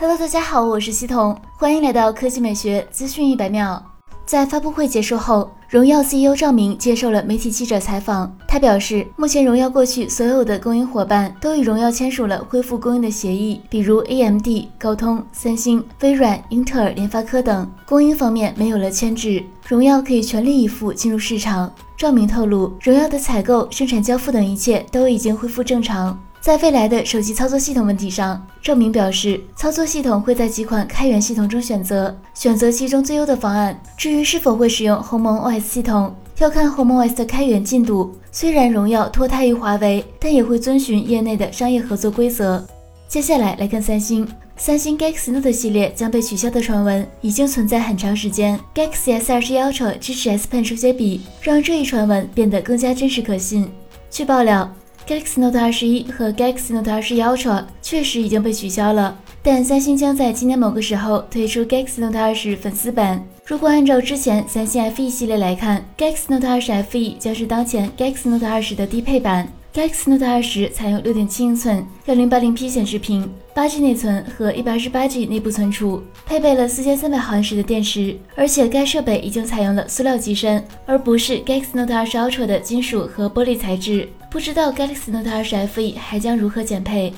Hello，大家好，我是西彤，欢迎来到科技美学资讯一百秒。在发布会结束后，荣耀 CEO 赵明接受了媒体记者采访。他表示，目前荣耀过去所有的供应伙伴都与荣耀签署了恢复供应的协议，比如 AMD、高通、三星、微软、英特尔、联发科等。供应方面没有了牵制，荣耀可以全力以赴进入市场。赵明透露，荣耀的采购、生产交付等一切都已经恢复正常。在未来的手机操作系统问题上，赵明表示，操作系统会在几款开源系统中选择，选择其中最优的方案。至于是否会使用鸿蒙 OS 系统，要看鸿蒙 OS 的开源进度。虽然荣耀脱胎于华为，但也会遵循业内的商业合作规则。接下来来看三星，三星 Galaxy Note 系列将被取消的传闻已经存在很长时间。Galaxy S21 Ultra 支持 S Pen 手写笔，让这一传闻变得更加真实可信。据爆料。Galaxy Note 21和 Galaxy Note 21 Ultra 确实已经被取消了，但三星将在今年某个时候推出 Galaxy Note 20粉丝版。如果按照之前三星 FE 系列来看，Galaxy Note 20 FE 将是当前 Galaxy Note 20的低配版。Galaxy Note 20采用6.7英寸 1080p 显示屏，8G 内存和 128G 内部存储，配备了4300毫安时的电池，而且该设备已经采用了塑料机身，而不是 Galaxy Note 20 Ultra 的金属和玻璃材质。不知道 Galaxy Note 20 FE 还将如何减配？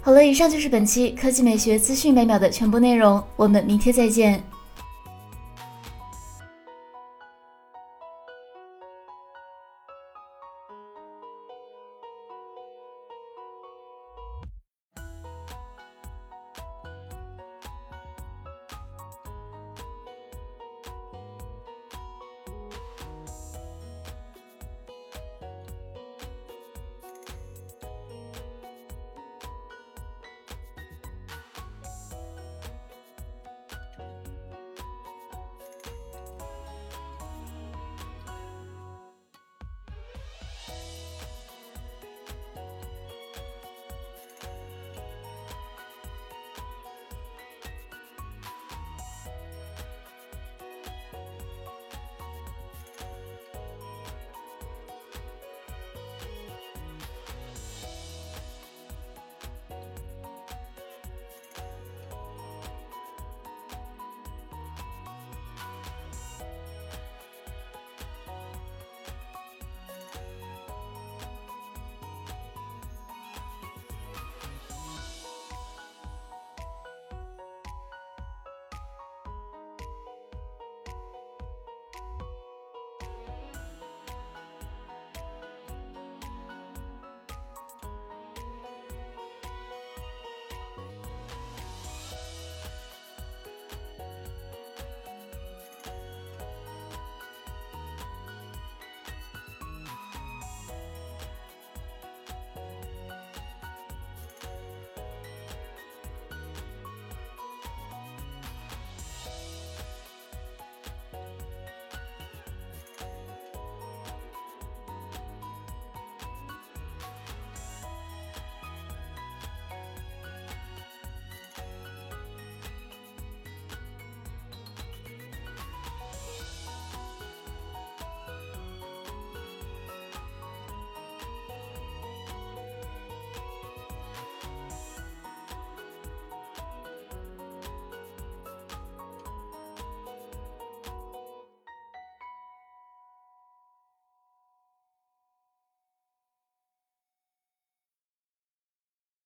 好了，以上就是本期科技美学资讯每秒的全部内容，我们明天再见。